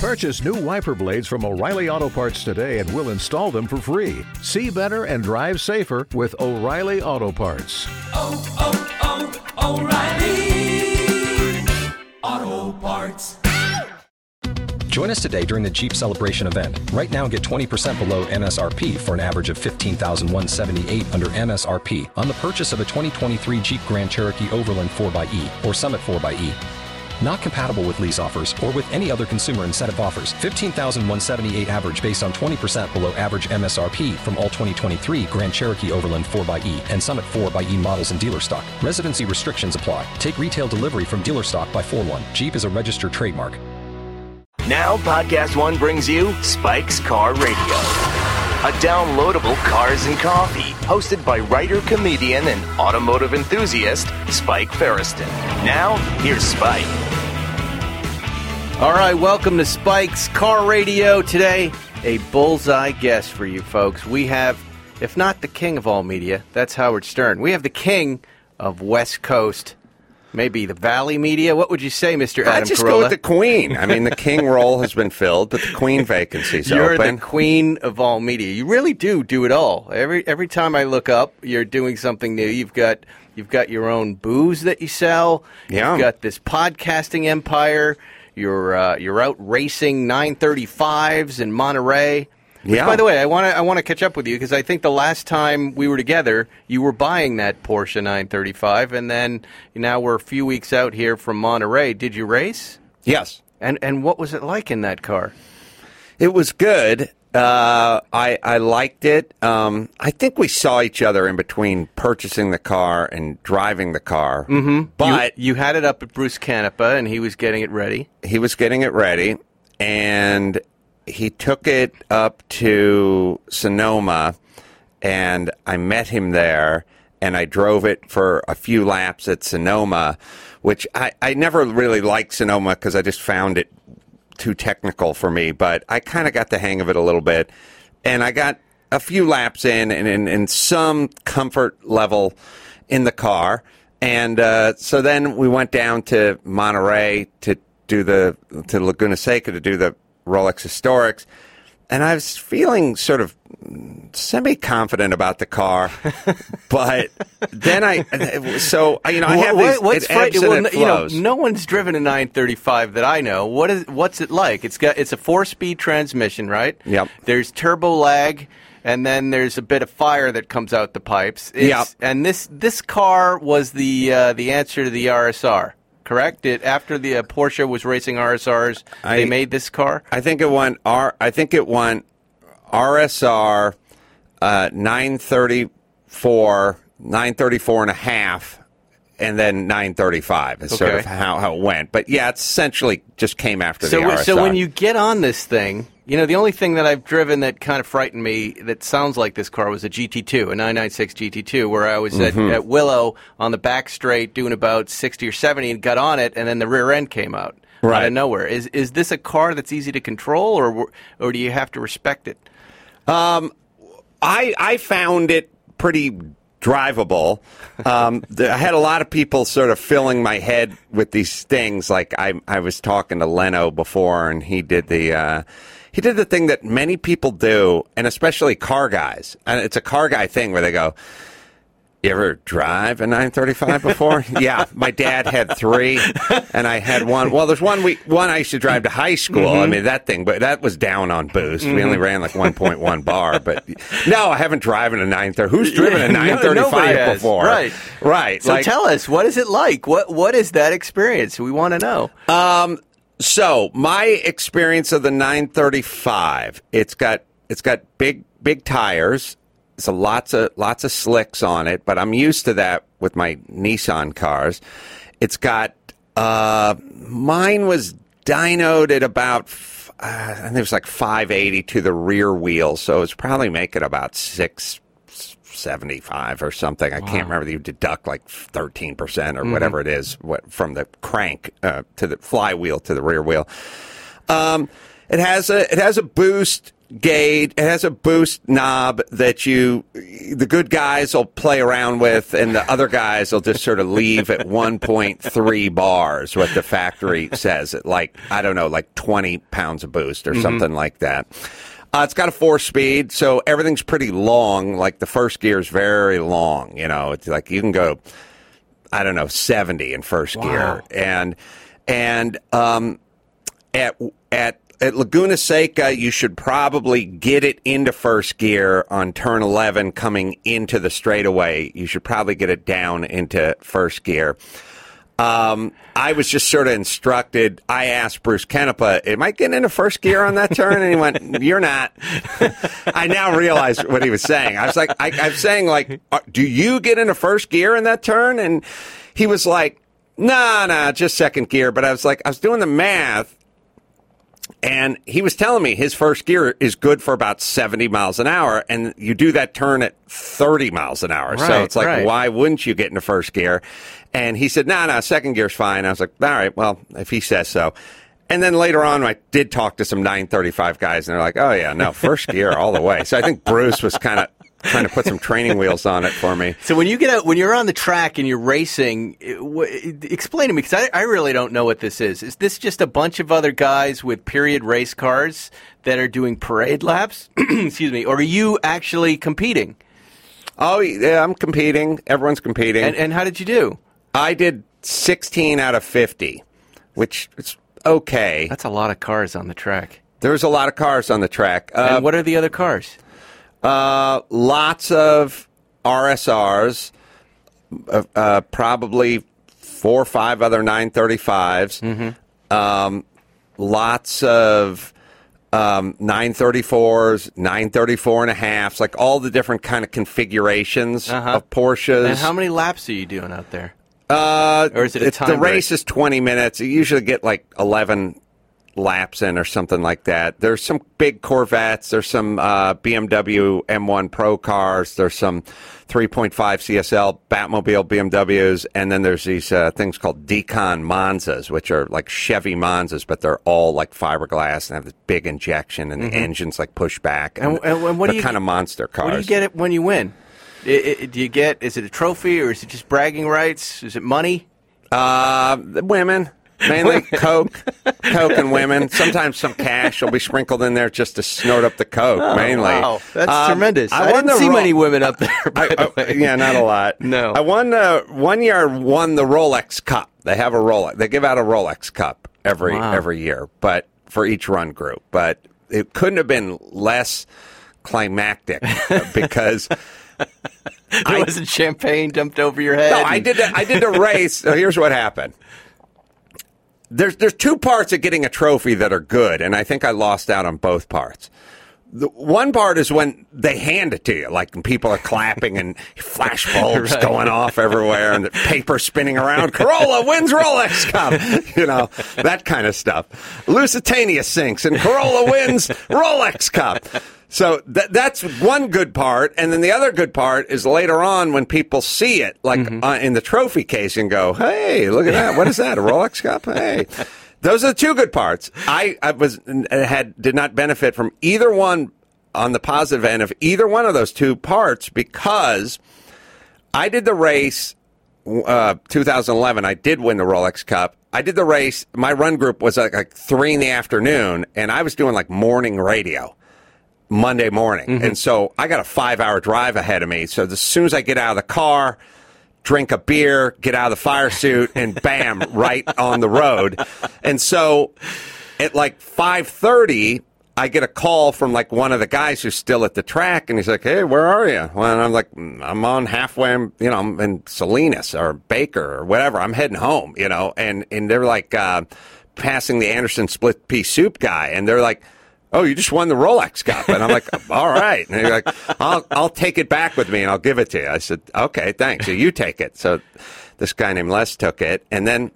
Purchase new wiper blades from O'Reilly Auto Parts today and we'll install them for free. See better and drive safer with O'Reilly Auto Parts. oh, oh, oh O'Reilly Auto Parts. Join us today during the Jeep Celebration event. Right now, get 20% below MSRP for an average of 15178 under MSRP on the purchase of a 2023 Jeep Grand Cherokee Overland 4xE or Summit 4xE. Not compatible with lease offers or with any other consumer incentive offers. 15,178 average based on 20% below average MSRP from all 2023 Grand Cherokee Overland 4xE and Summit 4xE models in dealer stock. Residency restrictions apply. Take retail delivery from dealer stock by 4 1. Jeep is a registered trademark. Now, Podcast One brings you Spike's Car Radio, a downloadable cars and coffee hosted by writer, comedian, and automotive enthusiast Spike Feresten. Now, here's Spike. All right, welcome to Spike's Car Radio. Today, a bullseye guest for you folks. We have, if not the king of all media, that's Howard Stern. We have the king of West Coast, maybe the Valley media. What would you say, Mr. Adam I just Carolla? go with the queen. I mean, the king role has been filled, but the queen vacancy's You're open. the queen of all media. You really do do it all. Every every time I look up, you're doing something new. You've got you've got your own booze that you sell. Yeah. You've got this podcasting empire. You're uh, you're out racing 935s in Monterey. Which, Yeah. by the way, I want to I want to catch up with you because I think the last time we were together, you were buying that Porsche 935, and then now we're a few weeks out here from Monterey. Did you race? yes, And and what was it like in that car? it was good. Uh, I I liked it. Um, I think we saw each other in between purchasing the car and driving the car. Mm-hmm. But you, you had it up at Bruce Canepa, and he was getting it ready. he was getting it ready, and he took it up to Sonoma, and I met him there, and I drove it for a few laps at Sonoma, which I, I never really liked Sonoma because I just found it too technical for me, but I kind of got the hang of it a little bit, and I got a few laps in and, and, and some comfort level in the car. And uh, so then we went down to Monterey to do the to Laguna Seca to do the Rolex Historics, and I was feeling sort of semi confident about the car, but then I so you know I have these, what's it ebbs well, you know, no one's driven a 935 that I know. What is what's it like? It's got it's a four-speed transmission, right? Yep. There's turbo lag, and then there's a bit of fire that comes out the pipes. It's- Yep. And this this car was the uh, the answer to the RSR. Correct. It after the uh, Porsche was racing RSRs, they made this car. I think it went R. I think it went RSR uh, 934, 934 and a half, and then 935 is sort of how, how it went. But yeah, it essentially just came after So, the RSR. so when you get on this thing, you know, the only thing that I've driven that kind of frightened me that sounds like this car was a GT2, a 996 GT2, where I was Mm-hmm. at, at Willow on the back straight doing about 60 or 70 and got on it, and then the rear end came out out Right. of nowhere. Is is this a car that's easy to control, or or do you have to respect it? I I found it pretty drivable. Um, the, I had a lot of people sort of filling my head with these things. Like I I was talking to Leno before, and he did the. Uh, he did the thing that many people do, and especially car guys. And it's a car guy thing where they go, You ever drive a 935 before? yeah, my dad had three, and I had one. Well, there's one we one I used to drive to high school. I mm-hmm. mean that thing, but that was down on boost. We only mm-hmm. ran like 1.1 bar, but no, I haven't driven a 930. Who's driven a No- 935 nobody has. before? Right. right. So like, tell us, what is it like? What what is that experience? We want to know. Um, So my experience of the 935, it's got it's got big big tires. It's a lots of lots of slicks on it, but I'm used to that with my Nissan cars. It's got uh, mine was dynoed at about uh, think it was like 580 to the rear wheel, so it's probably making about six. 75 or something. I can't remember. You deduct like 13% or whatever it is what, from the crank uh, to the flywheel to the rear wheel. Um, it has a it has a boost gauge. It has a boost knob that you, the good guys will play around with, and the other guys will just sort of leave at 1.3 bars. What the factory says, at like I don't know, like 20 pounds of boost or something like that. Uh, it's got a four speed, so everything's pretty long. Like the first gear is very long. You know, it's like you can go, I don't know, 70 in first gear, and and um, at at at Laguna Seca, you should probably get it into first gear on turn 11 coming into the straightaway. You should probably get it down into first gear. Um, I was just sort of instructed. I asked Bruce Canepa, "Am I getting into first gear on that turn?" And he went, "You're not." I now realize what he was saying. I was like, I, I'm saying, like, uh, do you get into first gear in that turn? And he was like, "Nah, nah, just second gear." But I was like, I was doing the math, and he was telling me his first gear is good for about 70 miles an hour, and you do that turn at 30 miles an hour. so it's like, right. why wouldn't you get into first gear? And he said, no, nah, no, nah, second gear's fine. I was like, all right, well, if he says so. And then later on, I did talk to some 935 guys, and they're like, oh, yeah, no, first gear all the way. So I think Bruce was kind of trying to put some training wheels on it for me. So when you get out, when you're on the track and you're racing, eh, it- explain to me because I, I really don't know what this is. Is this just a bunch of other guys with period race cars that are doing parade laps? Excuse me, or are you actually competing? Oh, yeah, I'm competing. Everyone's competing. And, and how did you do? I did 16 out of 50, which is okay. That's a lot of cars on the track. There's a lot of cars on the track. Uh, and what are the other cars? uh, lots of RSRs, uh, uh, probably four or five other 935s. Um, lots of um, 934s, 934 and a halves, like all the different kind of configurations Uh-huh. of Porsches. And how many laps are you doing out there? Uh, Or is it a it's- The timed race is 20 minutes. You usually get like 11 laps in or something like that. There's some big Corvettes. There's some uh, BMW M1 Pro cars. There's some 3.5 CSL Batmobile BMWs. And then there's these uh, things called DeKon Monzas, which are like Chevy Monzas, but they're all like fiberglass and have this big injection and the engine's like push back. Mm-hmm. And- and- and what do you kind of monster cars. What do you get it when you win? I- I- do you get? Is it a trophy or is it just bragging rights? Is it money? Uh, women. Mainly Coke, Coke and women. Sometimes some cash will be sprinkled in there just to snort up the Coke, mainly. Oh, Wow, that's Um, tremendous. I, won didn't see Ro- many women up there. I- I- yeah, not a lot. No. I won uh, one year. Won the Rolex Cup. They have a Rolex. They give out a Rolex Cup every Wow. every year, but for each run group. But it couldn't have been less climactic because There wasn't champagne dumped over your head. No, I did. The, I did the race. So here's what happened. There's there's two parts of getting a trophy that are good, and I think I lost out on both parts. The one part is when they hand it to you, like people are clapping and flash bulbs going off everywhere and the paper spinning around. Carolla wins Rolex Cup, you know that kind of stuff. Lusitania sinks and Carolla wins Rolex Cup. So that that's one good part, and then the other good part is later on when people see it, like uh, in the trophy case, and go, "Hey, look at that! What is that? A Rolex Cup? Hey." Those are the two good parts. I, I was had did not benefit from either one on the positive end of either one of those two parts because I did the race uh, 2011. I did win the Rolex Cup. I did the race. My run group was like, like three in the afternoon, and I was doing like morning radio. Monday morning. And so I got a five hour drive ahead of me. So as soon as I get out of the car, drink a beer, get out of the fire suit, and bam, right on the road. And so at like five thirty, I get a call from like one of the guys who's still at the track, and he's like, "Hey, where are you?" Well, and I'm like, "Mm, "I'm on halfway. I'm, you know, I'm in Salinas or Baker or whatever. I'm heading home." You know, and and they're like uh, passing the Anderson split pea soup guy, and they're like. Oh, you just won the Rolex Cup, and I'm like, all right. And they're like, I'll I'll take it back with me and I'll give it to you. I said, okay, thanks. So you take it. So this guy named Les took it, and then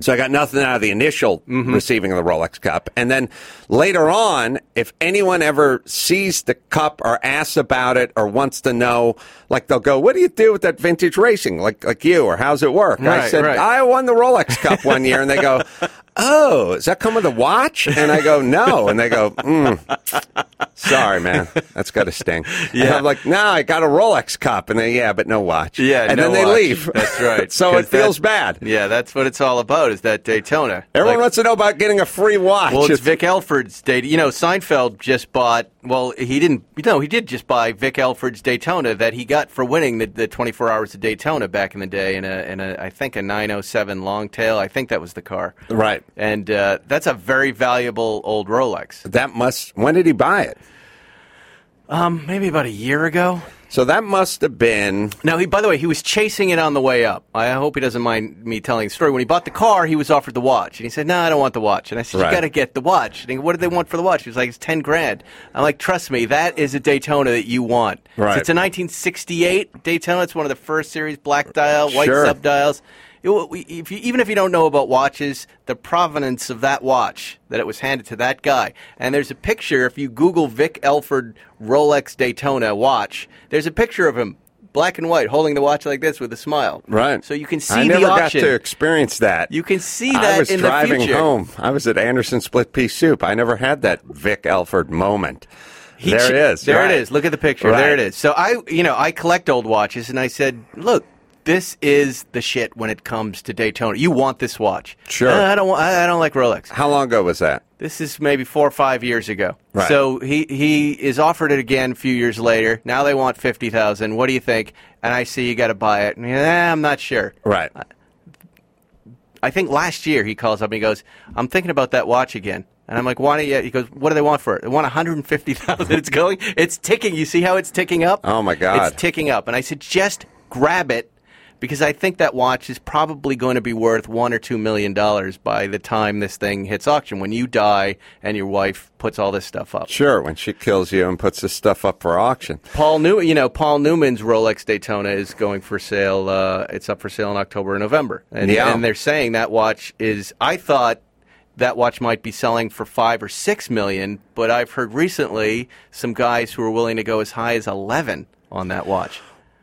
so I got nothing out of the initial mm-hmm. receiving of the Rolex Cup. And then later on, if anyone ever sees the cup or asks about it or wants to know, like they'll go, "What do you do with that vintage racing?" Like like you, or how's it work? I said, right. "I won the Rolex Cup one year," and they go. Oh, does that come with a watch? And I go, no. And they go, mm. Sorry, man. That's got to sting. Yeah. And I'm like, no, I got a Rolex cup. And they, yeah, but no watch. Yeah, And no then they watch. leave. That's right. so it feels bad. Yeah, that's what it's all about. Is that Daytona? Everyone Like- wants to know about getting a free watch. Well, it's It's- Vic Elford's date. You know, Seinfeld just bought. Well, he didn't. No, he did just buy Vic Elford's Daytona that he got for winning the, the 24 Hours of Daytona back in the day in a, in a I think a 907 Longtail. I think that was the car. Right. And uh, that's a very valuable old Rolex. That must. When did he buy it? Um, maybe about a year ago. So that must have been. Now, he, by the way, he was chasing it on the way up. I hope he doesn't mind me telling the story. When he bought the car, he was offered the watch, and he said, "No, I don't want the watch." And I said, Right. "You got to get the watch." And he, what did they want for the watch? He was like, "It's ten grand." I'm like, "Trust me, that is a Daytona that you want." So Right. it's a 1968 Daytona. It's one of the first series black dial, white Sure. subdials. If you, even if you don't know about watches, the provenance of that watch that it was handed to that guy, and there's a picture. If you Google Vic Elford Rolex Daytona watch, there's a picture of him, black and white, holding the watch like this with a smile. Right. So you can see I the never got to experience that. You can see I that was in the driving home. I was at Anderson Split Pea Soup. I never had that Vic Elford moment. He there ch- it is. There Right. it is. Look at the picture. Right. There it is. So I, you know, I collect old watches, and I said, look. This is the shit when it comes to Daytona. You want this watch? Sure. "Uh, I don't. Want, I I don't like Rolex. How long ago was that? This is maybe four or five years ago. Right. So he he is offered it again a few years later. Now they want fifty thousand. What do you think? And I see you got to buy it. And, eh, I'm not sure. Right. I think last year he calls up and he goes, "I'm thinking about that watch again." And I'm like, "Why don't you?" He goes, "What do they want for it? They want 150,000. It's going. It's ticking. You see how it's ticking up? Oh, my God. It's ticking up." And I said, "Just grab it." Because I think that watch is probably going to be worth one or two million dollars by the time this thing hits auction. When you die and your wife puts all this stuff up. Sure, when she kills you and puts this stuff up for auction. Paul New, you know, Paul Newman's Rolex Daytona is going for sale. Uh, it's up for sale in October and November, and, Yeah. and they're saying that watch is. I thought that watch might be selling for five or six million, but I've heard recently some guys who are willing to go as high as eleven on that watch.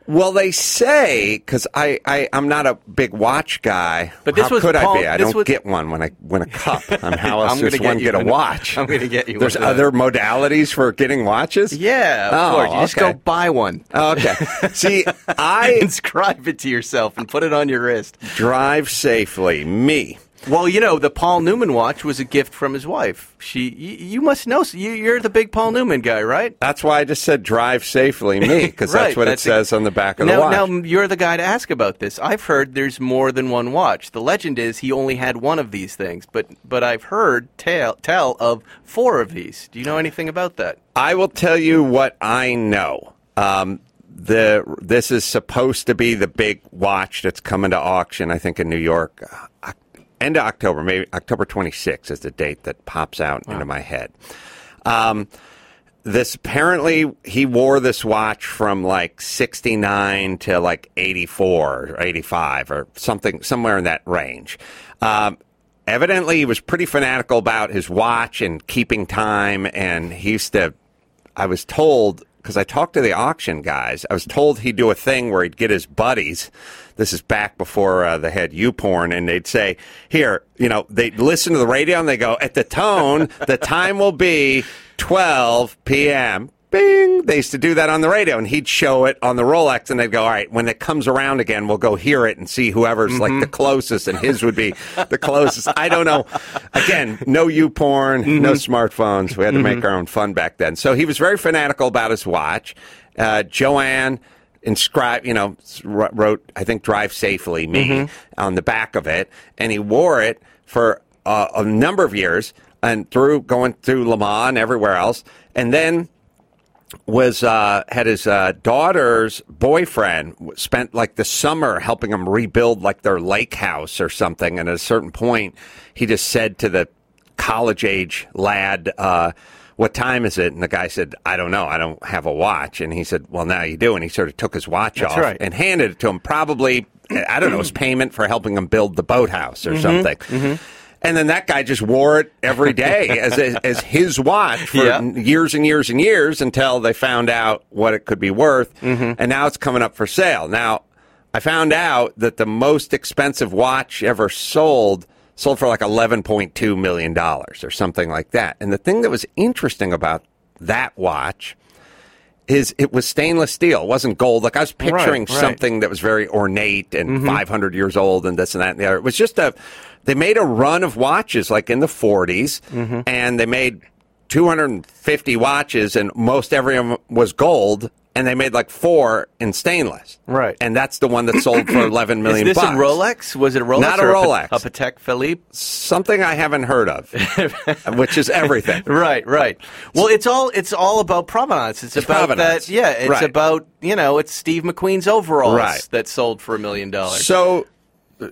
Well, they say because I, I I'm not a big watch guy. But this how was could Paul- I be? I don't was- get one when I win a cup. And how else does one get a watch? I'm gonna get you There's other modalities for getting watches. Yeah, of Oh, course. You just go buy one. Oh, okay. See, I Inscribe it to yourself and put it on your wrist. drive safely. Me. Well, you know, the Paul Newman watch was a gift from his wife. She, you, you must know. You, you're the big Paul Newman guy, right? That's why I just said drive safely. Me, because Right, that's what that's it says on the back of now, the watch. Now you're the guy to ask about this. I've heard there's more than one watch. The legend is he only had one of these things, but but I've heard tell tell of four of these. Do you know anything about that? I will tell you what I know. Um, the this is supposed to be the big watch that's coming to auction. I think in New York, uh, end of October, maybe October 26th is the date that pops out into my head. Um, this apparently he wore this watch from like 69 to like 84 or 85 or something somewhere in that range um, evidently he was pretty fanatical about his watch and keeping time and he used to i was told because i talked to the auction guys i was told he'd do a thing where he'd get his buddies this is back before uh, they had YouPorn, and they'd say, "Here, you know," they'd listen to the radio and they go, "At the tone, the time will be 12 p.m." Bing! They used to do that on the radio, and he'd show it on the Rolex, and they'd go, "All right, when it comes around again, we'll go hear it and see whoever's like the closest." And his would be the closest. I don't know. Again, no you porn, no smartphones. We had to make our own fun back then. So he was very fanatical about his watch. Uh, Joanne inscribed, you know, wrote, I think, "Drive safely, me" on the back of it, and he wore it for uh, a number of years, and through going through Le Mans and everywhere else, and then was uh, had his uh, daughter's boyfriend spent like the summer helping him rebuild like their lake house or something, and at a certain point, he just said to the college age lad. What time is it? And the guy said, I don't know. I don't have a watch. And he said, Well, now you do. And he sort of took his watch That's off right. and handed it to him. Probably, I don't know, as payment for helping him build the boathouse or Mm-hmm. something. And then that guy just wore it every day as, as his watch for Yeah. years and years and years until they found out what it could be worth. Mm-hmm. And now it's coming up for sale. Now, I found out that the most expensive watch ever sold sold for like $11.2 million or something like that. And the thing that was interesting about that watch is it was stainless steel. It wasn't gold. Like I was picturing right. Mm-hmm. something that was very ornate and 500 years old and this and that and the other. It was just a, they made a run of watches like in the 40s Mm-hmm. and they made 250 watches and most every of them was gold and they made like four in stainless. Right. And that's the one that sold for 11 Is million this bucks. a Rolex? Was it a Rolex? Not a Rolex. A Patek Philippe? Something I haven't heard of, which is everything. Right, right. Well, it's all it's all about provenance. It's, about provenance. that. Yeah, it's Right. about you know, it's Steve McQueen's overalls Right. that sold for a million dollars. So,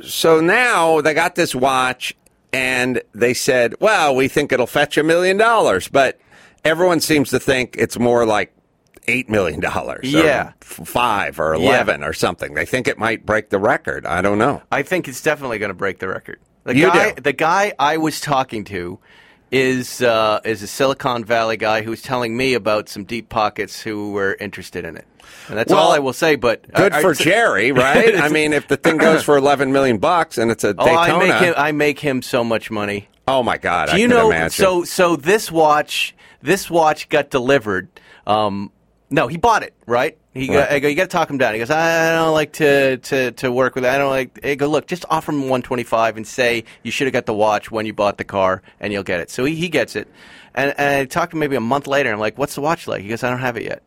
so now they got this watch, and they said, "Well, we think it'll fetch a million dollars," but everyone seems to think it's more like eight million dollars. Yeah. five or Yeah. eleven or something. They think it might break the record. I don't know. I think it's definitely going to break the record. The You guy, do? the guy I was talking to is uh, is a Silicon Valley guy who was telling me about some deep pockets who were interested in it. And that's all I will say. But Good I- I- for Jerry, right? I mean, if the thing goes for eleven million bucks and it's a Oh, Daytona, I make him. I make him so much money. oh my god, Do you know? imagine. So so this watch this watch got delivered. Um, no, he bought it. Right? He go, I go. You got to talk him down. He goes. I don't like to to to work with. I don't like. I go. Look, just offer him one twenty five and say you should have got the watch when you bought the car, and you'll get it. So he, he gets it, and, and I talked to him maybe a month later. I'm like, what's the watch like? He goes, I don't have it yet.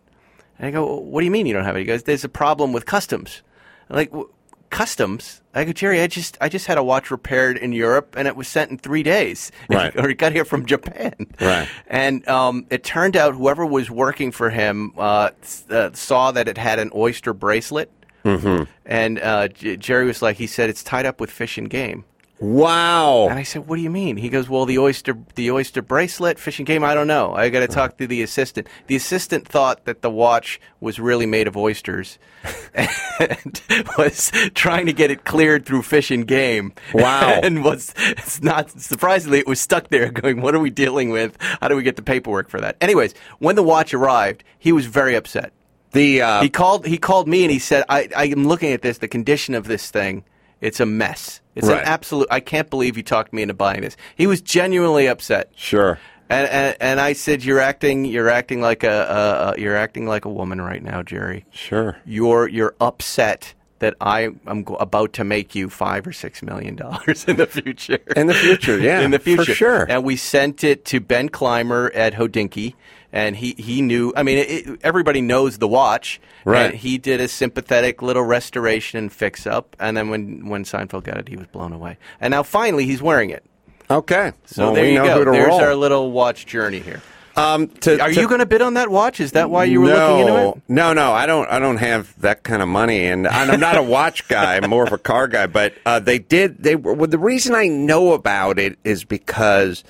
And I go, what do you mean you don't have it? He goes, there's a problem with customs. I'm like, "W- customs? I go, Jerry, I just I just had a watch repaired in Europe and it was sent in three days. Right. or it got here from Japan. Right. And um, it turned out whoever was working for him uh, uh, saw that it had an oyster bracelet. Mm-hmm. And uh, J- Jerry was like, he said it's tied up with fish and game. Wow, And I said, "What do you mean?" He goes, "Well, the oyster, the oyster bracelet, fishing game. I don't know. I got to talk to the assistant. The assistant thought that the watch was really made of oysters, and was trying to get it cleared through fishing game. Wow. and was it's not surprisingly, it was stuck there, going, "What are we dealing with? How do we get the paperwork for that?" Anyways, when the watch arrived, he was very upset. the uh, He called. He called me and he said, "I, I am looking at this. The condition of this thing, it's a mess. It's Right. an absolute. I can't believe you talked me into buying this." He was genuinely upset. sure. And, and and I said, "You're acting. You're acting like a. Uh, you're acting like a woman right now, Jerry. Sure. You're you're upset." That I am about to make you five or six million dollars in the future. In the future, yeah, in the for future, sure. And we sent it to Ben Clymer at Hodinkee, and he, he knew. I mean, it, everybody knows the watch, Right. And he did a sympathetic little restoration and fix up, and then when when Seinfeld got it, he was blown away. And now finally, he's wearing it. Okay. So well, there we you know go. There's roll. our little watch journey here. Um, to, Are to- you going to bid on that watch? Is that why you were no, looking into it? No, no, I don't. I don't have that kind of money, and, and I'm not a watch guy. I'm more of a car guy. But uh, they did. They were. Well, the reason I know about it is because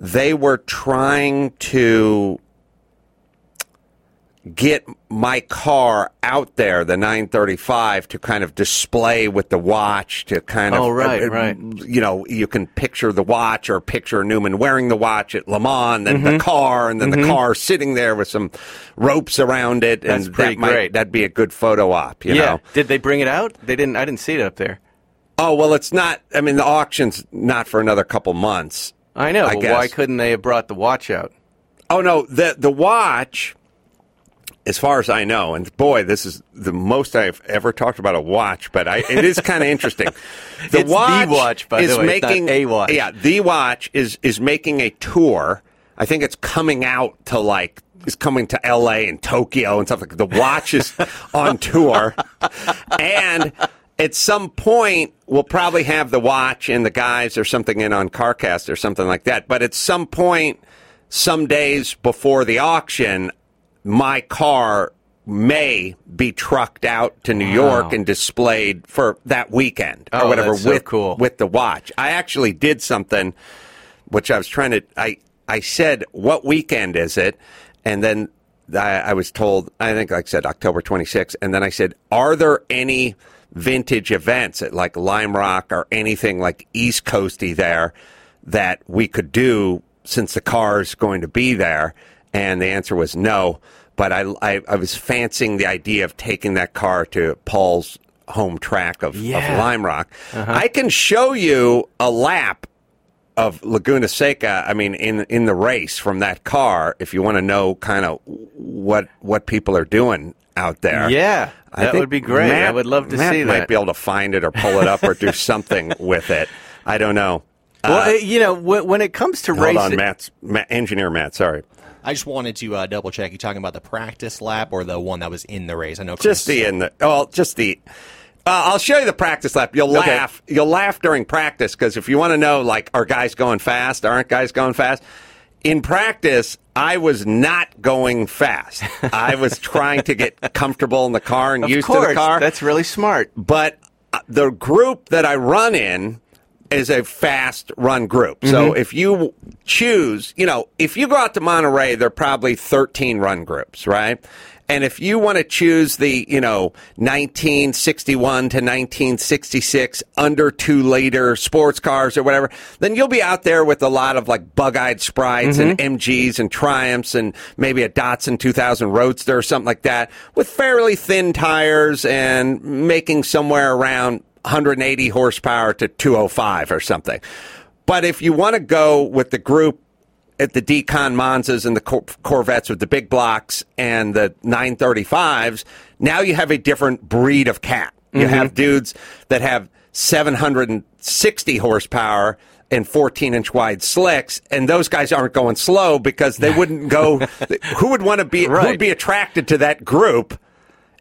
they were trying to get my car out there, the 935, to kind of display with the watch to kind of. Oh, right, uh, right. You know, you can picture the watch or picture Newman wearing the watch at Le Mans, then Mm-hmm. the car, and then the car sitting there with some ropes around it. That's and pretty that might, great. That'd be a good photo op, you yeah. know? Did they bring it out? They didn't. I didn't see it up there. Oh, well, it's not. I mean, the auction's not for another couple months. I know. I why couldn't they have brought the watch out? Oh no, the the watch, as far as I know, and boy, this is the most I've ever talked about a watch, but I, it is kind of interesting. The It's the watch, by the is way, it's not making a watch. Yeah, the watch is is making a tour. I think it's coming out to like is coming to L.A. and Tokyo and stuff like. The watch is on tour, and. At some point, we'll probably have the watch and the guys or something in on CarCast or something like that. But at some point, some days before the auction, my car may be trucked out to New York and displayed for that weekend or Oh, whatever that's so with cool. with the watch. I actually did something which I was trying to I I said what weekend is it and then I, I was told I think like I said October 26th and then I said are there any vintage events at like Lime Rock or anything like East Coasty there that we could do since the car's going to be there and the answer was no but I, I, I was fancying the idea of taking that car to Paul's home track of, Yeah. of Lime Rock. I can show you a lap of Laguna Seca. I mean, in in the race from that car, if you want to know kind of what what people are doing out there, Yeah, I that would be great. I would love to Matt see that. Might be able to find it or pull it up or do something with it. I don't know. well, Uh, uh, you know, when, when it comes to hold racing, on, Matt's Matt, engineer Matt. Sorry, I just wanted to uh, double check. You talking about the practice lap or the one that was in the race? I know. just the in the oh, just the. Uh, I'll show you the practice lap. You'll Okay. laugh. You'll laugh during practice because if you want to know, like, are guys going fast? Aren't guys going fast? In practice, I was not going fast. I was trying to get comfortable in the car and of used course, to the car. that's really smart. but uh, the group that I run in is a fast run group. Mm-hmm. So if you choose, you know, if you go out to Monterey, there are probably 13 run groups, right? And if you want to choose the, you know, 1961 to 1966 under two liter sports cars or whatever, then you'll be out there with a lot of like bug eyed sprites and MGs and Triumphs and maybe a Datsun 2000 Roadster or something like that with fairly thin tires and making somewhere around 180 horsepower to 205 or something. But if you want to go with the group at the DeKon Monzas and the Cor- Corvettes with the big blocks and the 935s, now you have a different breed of cat. You mm-hmm. have dudes that have 760 horsepower and 14 inch wide slicks, and those guys aren't going slow because they wouldn't go. who would want to be? Who would be attracted to that group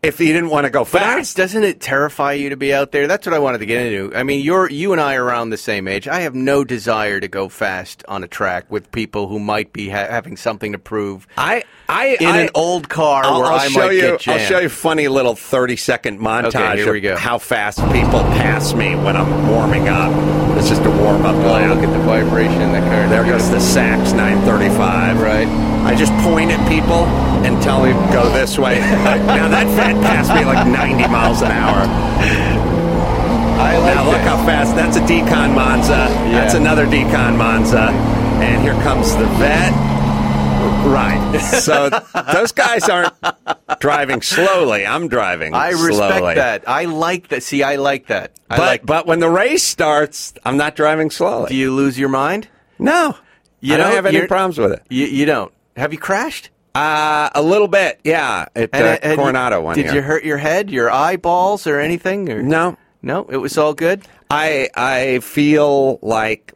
if you didn't want to go fast? doesn't it terrify you to be out there? That's what I wanted to get into. I mean, you're you and I are around the same age. I have no desire to go fast on a track with people who might be ha- having something to prove. I, I, in I, an old car I'll, where I'll I show might you. get I'll show you a funny little thirty-second montage here we go. how fast people pass me when I'm warming up. It's just a warm-up Oh, lap. look at the vibration in the car. There goes the Saks 935. Right. I just point at people and tell them go this way. now that fat passed me like 90 miles an hour. I like Now look that. how fast. That's a DeKon Monza. That's another DeKon Monza. And here comes the vet. Right. So those guys aren't driving slowly. I'm driving slowly. I respect slowly. that. I like that. See, I like that. I But like. but when the race starts, I'm not driving slowly. do you lose your mind? no. You I don't don't? have any problems with it. You, you don't. Have you crashed? Uh, a little bit, yeah. At And- uh, and Coronado one Did year. you hurt your head, your eyeballs, or anything? Or? No, No, it was all good. I I feel like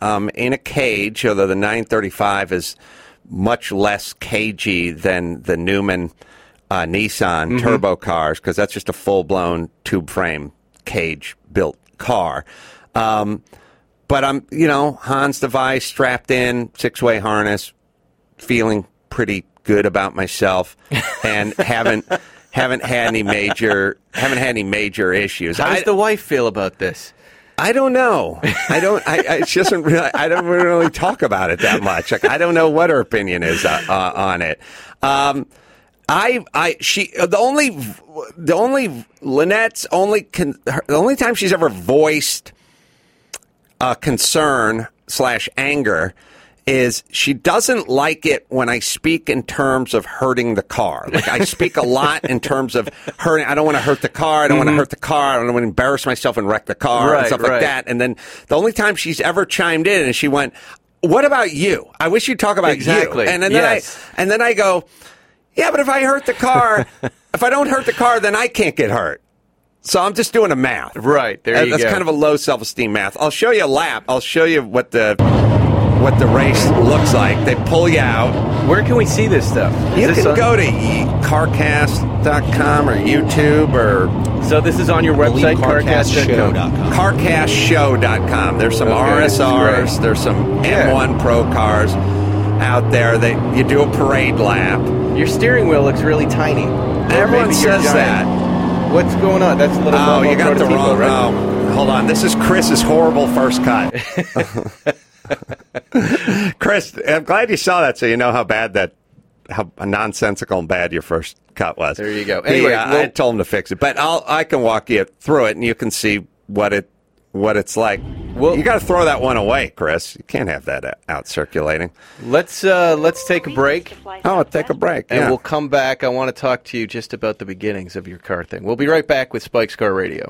um, in a cage, although the 935 is much less cagey than the Newman uh, Nissan Mm-hmm. turbo cars because that's just a full blown tube frame cage built car. Um, but I'm, you know, Hans device strapped in, six way harness, feeling pretty good about myself, and haven't haven't had any major haven't had any major issues. How does I- the wife feel about this? I don't know. I don't. I, I she doesn't really. I don't really talk about it that much. Like I don't know what her opinion is uh, uh, on it. Um, I, I, she, the only, the only Lynette's only, con, her, the only time she's ever voiced a concern slash anger is she doesn't like it when I speak in terms of hurting the car. Like I speak a lot in terms of hurting. I don't want to hurt the car. I don't want to mm-hmm. hurt the car. I don't want to embarrass myself and wreck the car and stuff right. like that. And then the only time she's ever chimed in and she went, "What about you? I wish you'd talk about Exactly. you." And then, Yes. I and then I go, "Yeah, but if I hurt the car, if I don't hurt the car, then I can't get hurt." So I'm just doing a math. Right, there That's go. kind of a low self-esteem math. I'll show you a lap. I'll show you what the what the race looks like. They pull you out. Where can we see this stuff? Is You this can on- go to e- carcast.com or YouTube or So this is on your website, carcast.com. carcastshow.com. carcastshow.com. There's some Okay, RSRs, there's some Yeah. M1 Pro cars out there. They you do a parade lap. Your steering wheel looks really tiny. Everyone says that. What's going on? That's a little Oh, you got the wrong. right? Oh, hold on. This is Chris's horrible first cut. Chris, I'm glad you saw that, so you know how bad that, how nonsensical and bad your first cut was. There you go. Anyway, uh, well- I told him to fix it, but I'll I can walk you through it, and you can see what it what it's like. Well- you got to throw that one away, Chris. You can't have that uh, out circulating. Let's uh, let's take a break, Oh, take a break. and yeah. we'll come back. I want to talk to you just about the beginnings of your car thing. We'll be right back with Spike's Car Radio.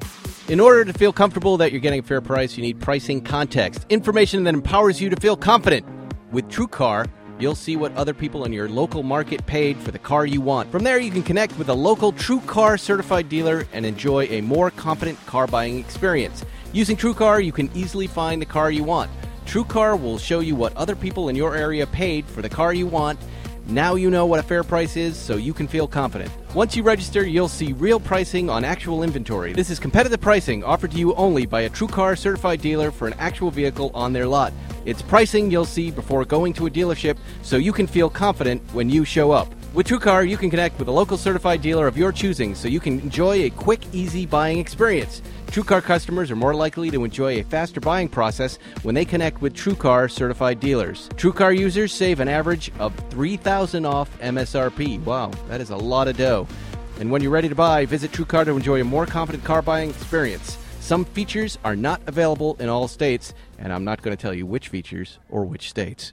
In order to feel comfortable that you're getting a fair price, you need pricing context, information that empowers you to feel confident. With TrueCar, you'll see what other people in your local market paid for the car you want. From there, you can connect with a local TrueCar certified dealer and enjoy a more confident car buying experience. Using TrueCar, you can easily find the car you want. TrueCar will show you what other people in your area paid for the car you want. Now you know what a fair price is, so you can feel confident. Once you register, you'll see real pricing on actual inventory. This is competitive pricing offered to you only by a TrueCar certified dealer for an actual vehicle on their lot. It's pricing you'll see before going to a dealership, so you can feel confident when you show up. With TrueCar, you can connect with a local certified dealer of your choosing, so you can enjoy a quick, easy buying experience. TrueCar customers are more likely to enjoy a faster buying process when they connect with TrueCar certified dealers. TrueCar users save an average of 3000 off MSRP. Wow, that is a lot of dough. And when you're ready to buy, visit TrueCar to enjoy a more confident car buying experience. Some features are not available in all states, and I'm not going to tell you which features or which states.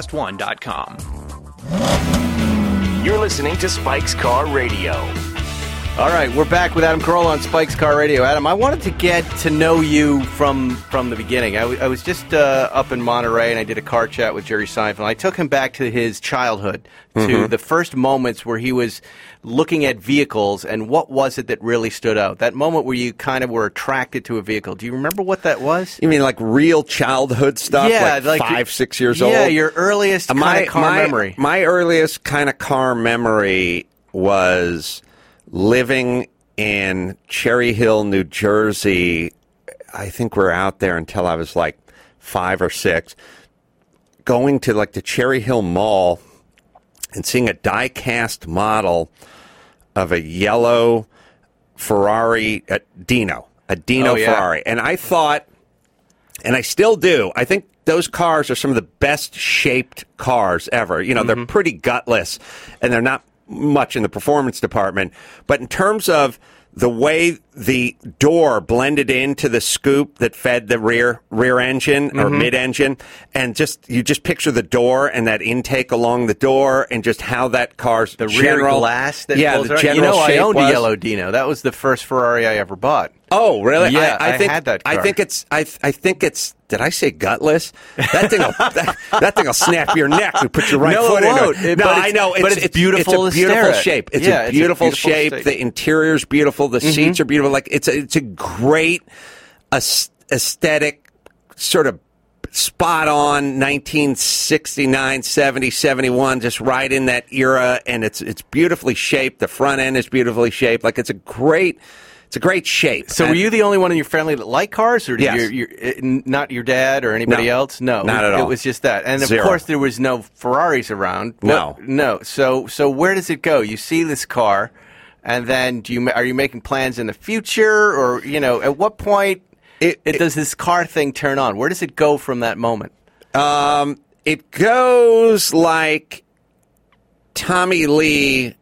podcast1.com. You're listening to Spike's Car Radio. All right, we're back with Adam Carolla on Spike's Car Radio. Adam, I wanted to get to know you from from the beginning. I, w- I was just uh, up in Monterey and I did a car chat with Jerry Seinfeld. I took him back to his childhood, to the first moments where he was looking at vehicles and what was it that really stood out? That moment where you kind of were attracted to a vehicle. Do you remember what that was? You mean like real childhood stuff? Yeah, like, like- five, six years Yeah, old. Yeah, your earliest Uh, kind of car my, memory. My earliest kind of car memory was living in Cherry Hill, New Jersey. I think we're out there until I was like five or six. Going to like the Cherry Hill Mall and seeing a die cast model of a yellow Ferrari a Dino, a Dino Oh, yeah. Ferrari. And I thought, and I still do, I think those cars are some of the best shaped cars ever. You know, they're mm-hmm. pretty gutless and they're not much in the performance department. But in terms of the way the door blended into the scoop that fed the rear rear engine or mm-hmm. mid engine, and just you just picture the door and that intake along the door, and just how that car's the rear glass that yeah, the general You know, I owned was- a yellow Dino. That was the first Ferrari I ever bought. Oh, really? Yeah, I, I think had that I think it's. I, I think it's. Did I say gutless? That thing. Will, that, that thing will snap your neck. and put your right No, foot it won't. it. It- no, but I it's- know. but it's beautiful It's a beautiful shape. It's Yeah, a it's a beautiful, beautiful shape. shape. The interior's beautiful. The Mm-hmm. seats are beautiful. Like it's a. It's a great aes- aesthetic sort of spot on 1969 70 71 just right in that era and it's it's beautifully shaped the front end is beautifully shaped like it's a great it's a great shape So, were you the only one in your family that liked cars, or did Yes. your, your, uh, not your dad or anybody No. else? No, Not it, at It was just that, and of Zero. course there was no Ferraris around. No. What- no. So, so where does it go? You see this car, and then do you are you making plans in the future, or you know, at what point It- it, does this car thing turn on? Where does it go from that moment? Um, it goes like Tommy Lee, eh,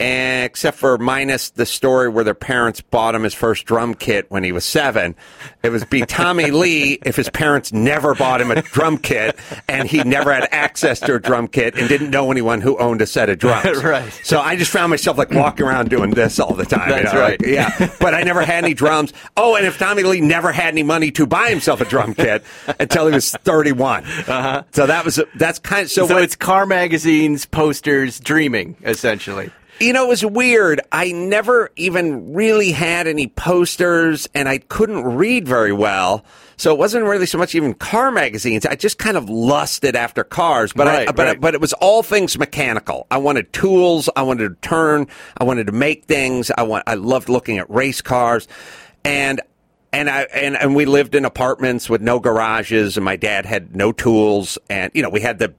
except for minus the story where their parents bought him his first drum kit when he was seven. It was be Tommy Lee if his parents never bought him a drum kit and he never had access to a drum kit and didn't know anyone who owned a set of drums. Right. So I just found myself like walking around doing this all the time. you That's know, right. like, yeah. But I never had any drums. Oh, and if Tommy Lee never had any money to buy himself a drum kit until he was 31. Uh-huh. So that was, that's kind of, so, So what- it's car magazines, posters, dreaming, essentially. You know, it was weird. I never even really had any posters and I couldn't read very well. So it wasn't really so much even car magazines. I just kind of lusted after cars, but I, but right. but it was all things mechanical. I wanted tools. I wanted to turn. I wanted to make things. I want. I loved looking at race cars, and and I and, and we lived in apartments with no garages, and my dad had no tools, and you know we had the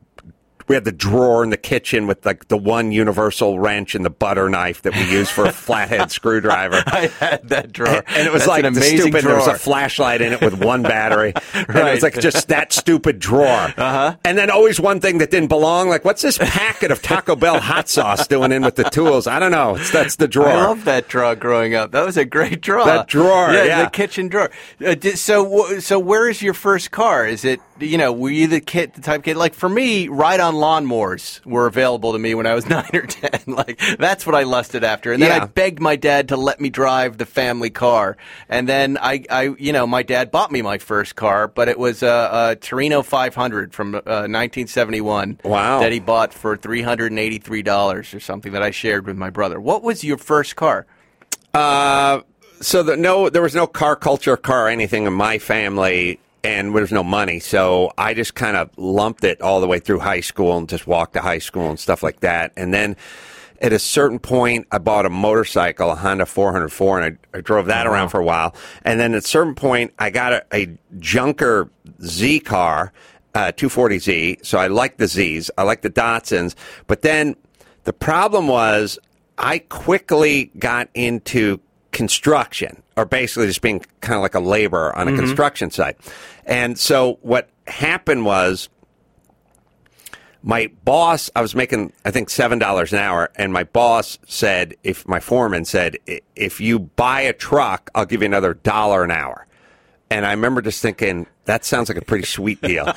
we had the drawer in the kitchen with like the one universal wrench and the butter knife that we use for a flathead screwdriver. I had that drawer, And, and it was That's like an amazing stupid. There was a flashlight in it with one battery. And it was like just that stupid drawer. Uh-huh. And then always one thing that didn't belong. Like, what's this packet of Taco Bell hot sauce doing in with the tools? I don't know. It's, that's the drawer. I love that drawer growing up. That was a great drawer. That drawer, yeah. the kitchen drawer. Uh, so, so where is your first car? Is it you know were you the kid, the type of kid like for me? Ride on lawnmowers were available to me when I was nine or ten. Like that's what I lusted after, and then Yeah. I begged my dad to let me drive the family car, and then I, I you know, my dad bought me my first car, but it was a, a Torino 500 from uh, 1971. Wow. that he bought for three hundred and eighty-three dollars or something that I shared with my brother. What was your first car? Uh, so the, no, there was no car culture, car anything in my family, and there was no money. So I just kind of lumped it all the way through high school and just walked to high school and stuff like that. And then at a certain point, I bought a motorcycle, a Honda 404, and I, I drove that around for a while. And then at a certain point, I got a, a junker Z car, uh, 240Z. So I like the Zs, I like the Datsuns, but then the problem was I quickly got into construction, or basically just being kind of like a laborer on a mm-hmm. construction site. And so what happened was my boss, I was making, I think, $7 an hour, and my boss said, if my foreman said, if you buy a truck, I'll give you another dollar an hour. And I remember just thinking, that sounds like a pretty sweet deal.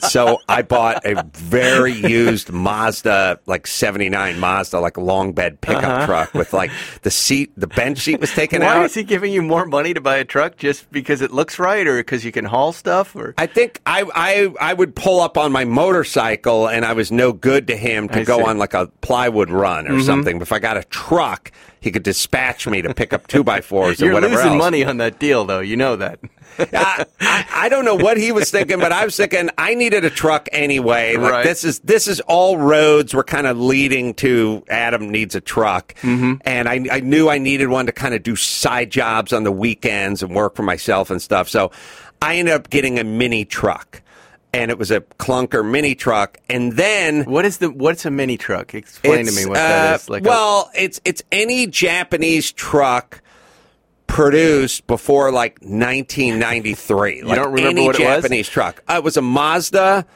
so I bought a very used Mazda, like 79 Mazda, like long bed pickup uh-huh. truck with like the seat, the bench seat was taken Why out. Why is he giving you more money to buy a truck just because it looks right, or because you can haul stuff? Or I think I, I I would pull up on my motorcycle and I was no good to him to I go see. on like a plywood run or mm-hmm. something. But if I got a truck, he could dispatch me to pick up two by fours or you're whatever losing else. money on that deal, though. You know that. I, I, I don't know what he was thinking, but I was thinking I needed a truck anyway. Like Right. this is this is all roads were kind of leading to Adam needs a truck, Mm-hmm. and I, I knew I needed one to kind of do side jobs on the weekends and work for myself and stuff. So I ended up getting a mini truck, and it was a clunker mini truck, and then. What is the? What's a mini truck? Explain to me what that uh, is. Like a- well, it's it's any Japanese truck produced before like 1993. like don't remember any what it was? Japanese truck. Uh, it was a Mazda.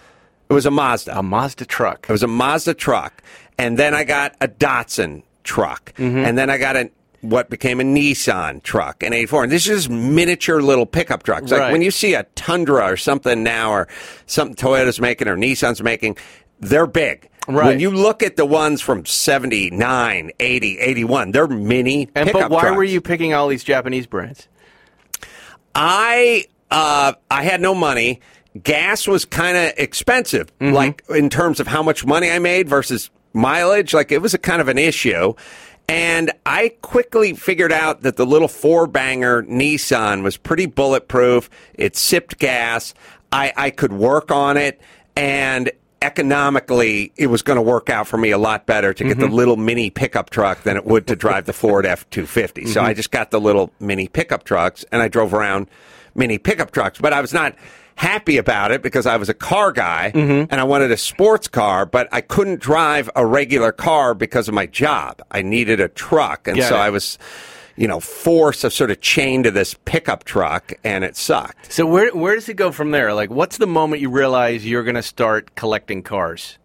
It was a Mazda. a Mazda truck. It was a Mazda truck, and then I got a Datsun truck, Mm-hmm. and then I got a what became a Nissan truck, an 84. And this is miniature little pickup trucks. Like Right. when you see a Tundra or something now, or something Toyota's making or Nissan's making, they're big. Right. When you look at the ones from 79, 80, 81, they're mini And pickup but why trucks. were you picking all these Japanese brands? I uh, I had no money. Gas was kind of expensive, Mm-hmm. like in terms of how much money I made versus mileage. Like it was a kind of an issue. And I quickly figured out that the little four banger Nissan was pretty bulletproof. It sipped gas. I, I could work on it. And economically, it was going to work out for me a lot better to get the mm-hmm. little mini pickup truck than it would to drive the Ford F 250. So mm-hmm. I just got the little mini pickup trucks and I drove around mini pickup trucks. But I was not happy about it because I was a car guy mm-hmm. and I wanted a sports car, but I couldn't drive a regular car because of my job. I needed a truck. And Got so it. I was. You know, forced of sort of chained to this pickup truck, and it sucked. So where where does it go from there? Like, what's the moment you realize you're going to start collecting cars?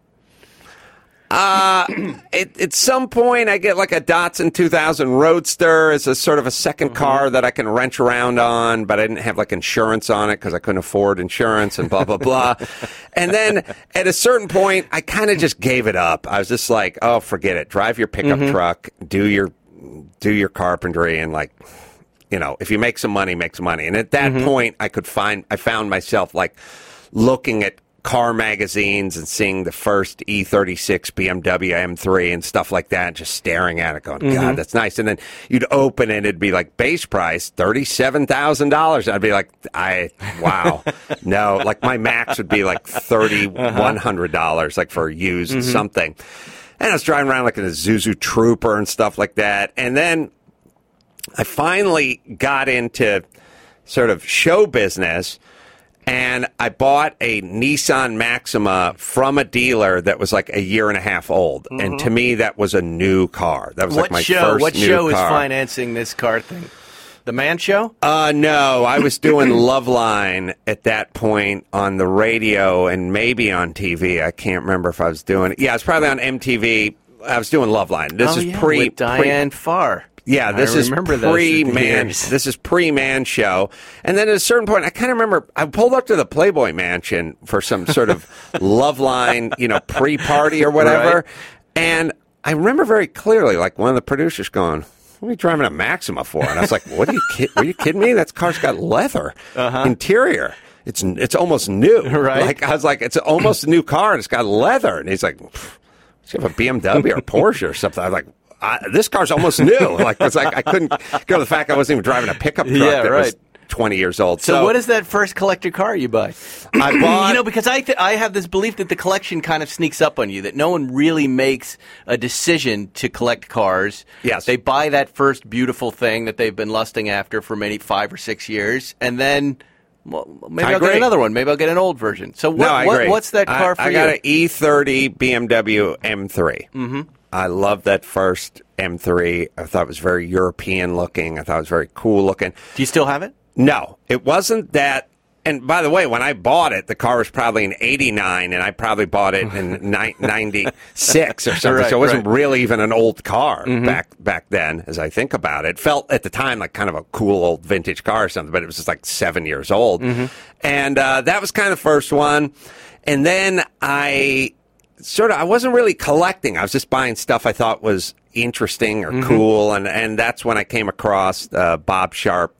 Uh, at, at some point, I get like a Datsun 2000 Roadster as a sort of a 2nd mm-hmm. car that I can wrench around on, but I didn't have like insurance on it because I couldn't afford insurance and blah, blah, blah. and then at a certain point, I kind of just gave it up. I was just like, oh, forget it. Drive your pickup mm-hmm. truck, do your, do your carpentry and like, you know, if you make some money, make some money. And at that mm-hmm. point, I could find, I found myself like looking at car magazines and seeing the first E E36 BMW M3 and stuff like that, just staring at it, going, mm-hmm. God, that's nice. And then you'd open it, it'd be like base price $37,000. I'd be like, I, wow. no, like my max would be like $3,100, like for used mm-hmm. something. And I was driving around like in a Isuzu Trooper and stuff like that. And then I finally got into sort of show business and I bought a Nissan Maxima from a dealer that was like a year and a half old, and to me that was a new car. That was what like my show? first What new show is financing this car thing? The Man Show. Uh, no, I was doing Loveline at that point on the radio and maybe on TV. I can't remember if I was doing it. Yeah, it's probably on MTV. I was doing Loveline. This oh, is yeah, pre Diane Farr. Yeah, this is pre man. This is pre man show. And then at a certain point, I kind of remember I pulled up to the Playboy Mansion for some sort of Loveline, you know, pre party or whatever. Right. And I remember very clearly, like one of the producers going, "What are you driving a Maxima for?" And I was like, "What are you? You kidding me? That car's got leather interior." It's it's almost new, Uh-huh. Right. Like I was like, it's almost a new car, and it's got leather. And he's like, "Pff, you have a BMW or Porsche or something. I was like, I, this car's almost new. Like it's like I couldn't go to the fact I wasn't even driving a pickup truck Yeah, that was right. 20 years old. So, what is that first collector car you buy? I bought? you know, because I th- I have this belief that the collection kind of sneaks up on you. That no one really makes a decision to collect cars. Yes. they buy that first beautiful thing that they've been lusting after for maybe five or six years, and then. Well, maybe I I'll get another one. Maybe I'll get an old version. So what, no, I what- what's that car I, for I you? got an E30 BMW M3. Mm-hmm. I love that first M3. I thought it was very European looking. I thought it was very cool looking. Do you still have it? No, it wasn't that. And by the way, when I bought it, the car was probably in '89, and I probably bought it in '96 or something. Right, so it wasn't right. really even an old car back back then. As I think about it, felt at the time like kind of a cool old vintage car or something, but it was just like seven years old. And uh, that was kind of the first one. And then I sort of I wasn't really collecting. I was just buying stuff I thought was interesting or cool, and and that's when I came across uh, Bob Sharp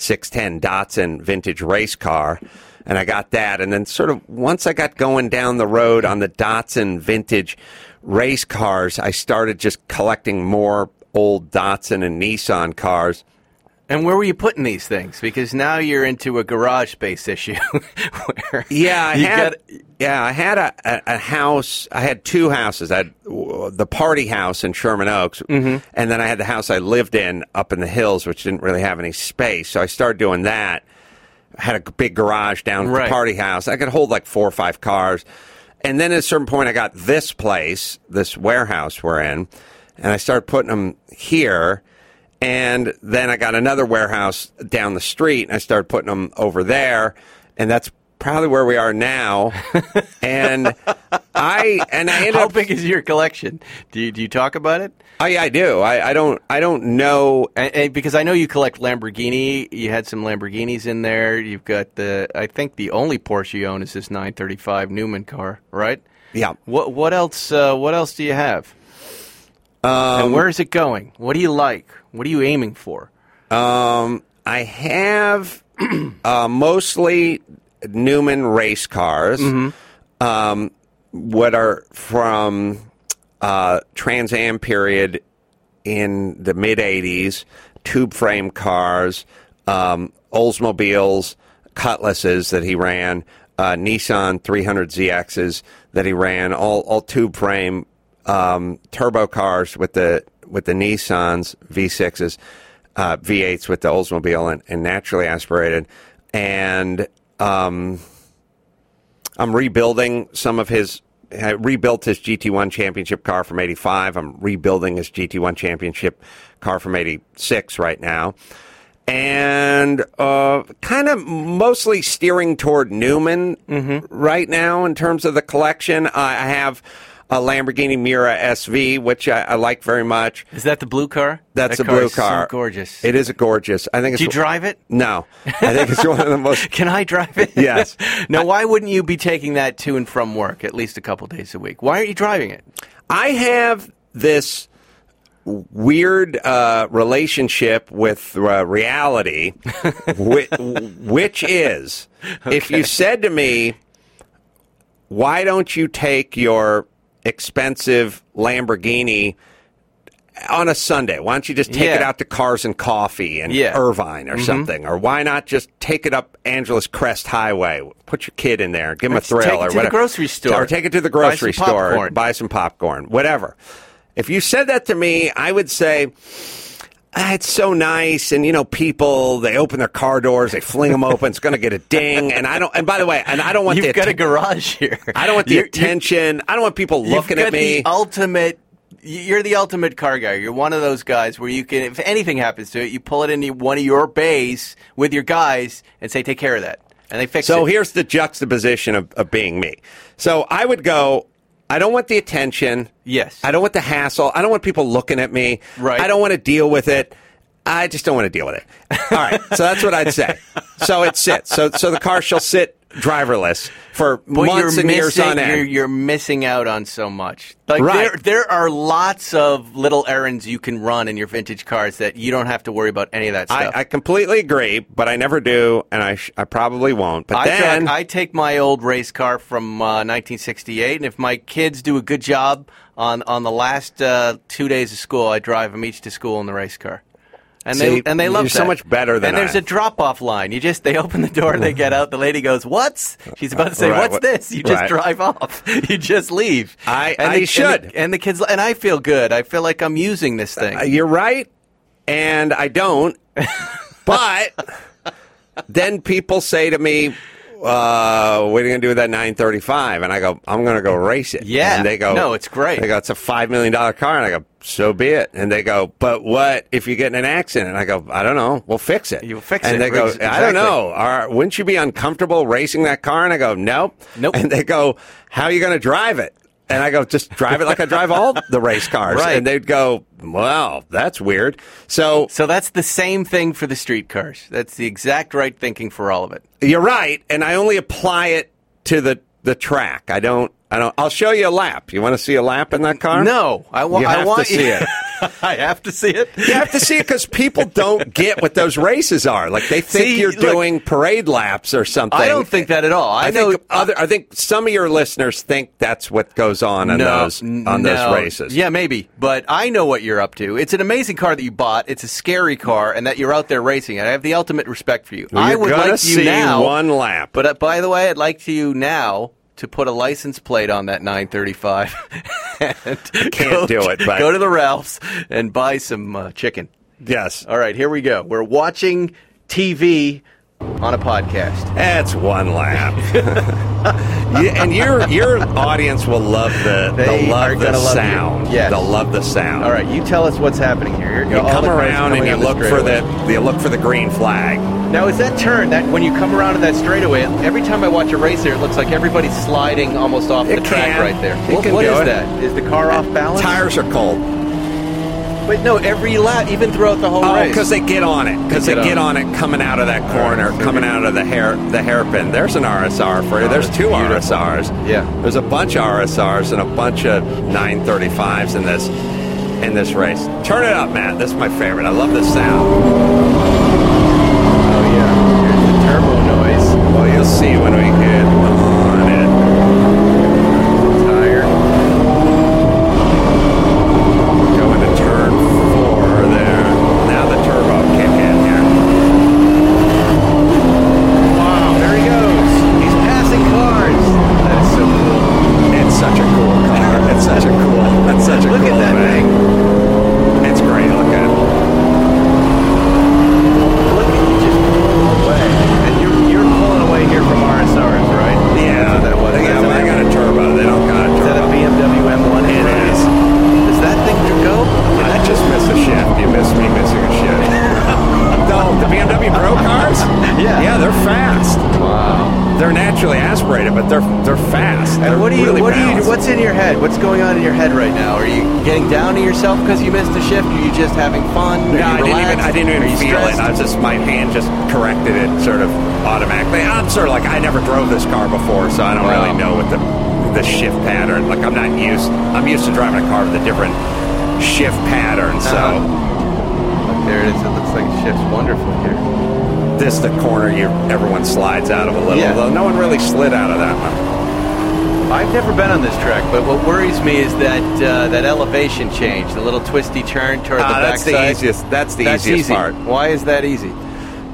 610 Datsun vintage race car. And I got that. And then, sort of, once I got going down the road on the Datsun vintage race cars, I started just collecting more old Datsun and Nissan cars. And where were you putting these things? Because now you're into a garage space issue. where Yeah, I had. got- yeah, I had a, a, a house. I had two houses. I had the party house in Sherman Oaks, Mm-hmm. and then I had the house I lived in up in the hills, which didn't really have any space. So I started doing that. I had a big garage down at Right. the party house. I could hold like four or five cars. And then at a certain point, I got this place, this warehouse we're in, and I started putting them here. And then I got another warehouse down the street, and I started putting them over there. And that's probably where we are now. and I and I ended How up. big is your collection? Do you, do you talk about it? Oh, yeah, I do. I, I don't. I don't know. And, and because I know you collect Lamborghini, you had some Lamborghinis in there. You've got the, I think the only Porsche you own is this 935 Newman car, right? Yeah. What what else? Uh, what else do you have? Um, and where is it going? What do you like? What are you aiming for? Um, I have uh, mostly Newman race cars. Um, what are from uh, Trans Am period in the mid '80s, tube frame cars, um, Oldsmobiles, Cutlasses that he ran, uh, Nissan 300ZXs that he ran, all all tube frame um, turbo cars with the with the Nissans V6s, uh, V8s with the Oldsmobile and, and naturally aspirated, and um, I'm rebuilding some of his. I rebuilt his GT1 championship car from 85. I'm rebuilding his GT1 championship car from 86 right now. And uh, kind of mostly steering toward Newman right now in terms of the collection. I have a Lamborghini Miura SV, which I, I like very much. Is that the blue car? That's that a blue is so car. gorgeous. It is a gorgeous. I think it's Do you drive it? No, I think it's one of the most Can I drive it? Yes. now, why wouldn't you be taking that to and from work at least a couple days a week? Why aren't you driving it? I have this weird uh, relationship with uh, reality, which, which is if you said to me, why don't you take your expensive Lamborghini on a Sunday? Why don't you just take it out to Cars and Coffee and Yeah. Mm-hmm. Irvine or something? Or why not just take it up Angeles Crest Highway? Put your kid in there, give him a thrill, take it or to the whatever. grocery store. or take it to the grocery some store, buy some popcorn, whatever. If you said that to me, I would say, ah, it's so nice, and you know, people they open their car doors, they fling them open. It's going to get a ding, and I don't. And by the way, and I don't want You've the got a garage here. I don't want the You're- you're- attention. I don't want people looking at me. Ultimate. You're the ultimate car guy. You're one of those guys where you can, if anything happens to it, you pull it into one of your bays with your guys and say, "Take care of that," and they fix So it. So here's the juxtaposition of, of being me. So I would go, I don't want the attention. Yes. I don't want the hassle. I don't want people looking at me. Right. I don't want to deal with it. I just don't want to deal with it. All right. so that's what I'd say. So it sits. So so the car shall sit driverless for But months you're and years on end. You're, you're missing out on so much. Like Right. there, there are lots of little errands you can run in your vintage cars that you don't have to worry about any of that stuff. I, I completely agree, but I never do, and I sh- I probably won't. But I, then drive- I take my old race car from uh, 1968, and if my kids do a good job on on the last uh, two days of school, I drive them each to school in the race car. And See, they and they love you're so much better than And there's a drop off line. You just they open the door, they get out. The lady goes, "What's?" She's about to say, Right, "What's what- this?" You just right. drive off. You just leave. I- and I the, and the- should. And the, kids and I feel good. I feel like I'm using this thing. Uh, You're right, and I don't. but then people say to me, uh, "What are you going to do with that 935?" And I go, "I'm going to go race it." Yeah. and they go, No, it's great. They go, "It's a five million dollar car," and I go, "So be it." And they go, "But what if you get in an accident?" And I go, "I don't know. We'll fix it." You'll fix and it. And they go, Ex- "I don't know. Are, wouldn't you be uncomfortable racing that car?" And I go, "Nope." Nope. And they go, "How are you going to drive it?" And I go, just drive it like I drive all the race cars. Right. And they'd go, well, that's weird. So so that's the same thing for the street cars. That's the exact right thinking for all of it. you're right. And I only apply it to the, the track. I don't, I don't, I'll show you a lap. You want to see a lap in that car? No, I, wa- You I want to see it. I have to see it. You have to see it because people don't get what those races are. Like they think See, you're look- doing parade laps or something. I don't think that at all. I, I, know think other. I think some of your listeners think that's what goes on on those n- on those races. Yeah, maybe. But I know what you're up to. It's an amazing car that you bought. It's a scary car, and that you're out there racing it. I have the ultimate respect for you. I would like you see now. one lap. But uh, by the way, I'd like to you now to put a license plate on that 935. can't do it, but- go to the Ralphs and buy some uh, chicken. yes, All right, here we go. We're watching TV on a podcast. That's one lap. And your your audience will love the They love the love you. sound. Yes. They'll love the sound. All right, you tell us what's happening here. You come around and you look for the you look for the green flag. Now, is that turn that when you come around to that straightaway? Every time I watch a race here, it looks like everybody's sliding almost off It the track right there. It What- can what is it. that? Is the car off balance? Tires are cold. But no, every lap, even throughout the whole Oh, race. because they get on it. Because They they, get on it coming out of that corner, coming out of the hair the hairpin. There's an RSR for you. There's two beautiful. RSRs. Yeah. There's a bunch of RSRs and a bunch of 935s in this in this race. Turn it up, Matt. This is my favorite. I love the sound. oh yeah, here's the turbo noise. Well, you'll see when we get on it. Tire. Go into turn four there. Now the turbo kick in here. Wow, there he goes. He's passing cars. That is so cool. It's such a cool car. It's such a cool. It's such a Look cool at that thing. It's great. Look at it. Look at you just pull away, and you're you're pulling away here from RSRs, right? Yeah, That's what that was. They got, That's I an- got a turbo. They don't got a Is that a turbo. BMW M1? It is. Does that thing go? I just missed a shift. You missed me missing a shift. no, the BMW Pro cars? Yeah. They're fast. Wow. They're naturally aspirated, but they're they're fast. And They're what do you? really what do you? What's in your head? What's going on in your head right now? Are you getting down to yourself because you missed a shift? Are you just having fun? No, I didn't even. I didn't even feel it. I was just my hand just corrected it, sort of automatically. I'm sort of like I never drove this car before, so I don't Wow. really know what the the shift pattern. Like I'm not used. I'm used to driving a car with a different shift pattern. So Uh-huh. Look, there it is. It looks like it shifts wonderful here. This the corner you everyone slides out of a little. Yeah. Although no one really slid out of that one. I've never been on this track, but what worries me is that uh, that elevation change, the little twisty turn toward the Ah, that's the backside. easiest. That's the That's easiest easy. part. Why is that easy?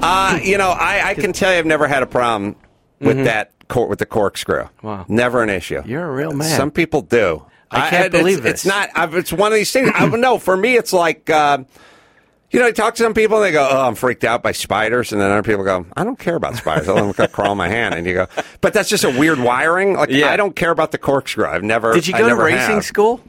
Uh, you know, I, I can tell you, I've never had a problem with that cor- with the corkscrew. Mm-hmm. Wow. never an issue. You're a real man. Some people do. I can't it's- believe it's, this. not. I've, it's one of these things. I, no, for me, it's like uh, You know, I talk to some people and they go, "Oh, I'm freaked out by spiders," and then other people go, "I don't care about spiders. I let them crawl in my hand." And you go, "But that's just a weird wiring. Like Yeah. I don't care about the corkscrew. I've never. Did you go to racing have. school?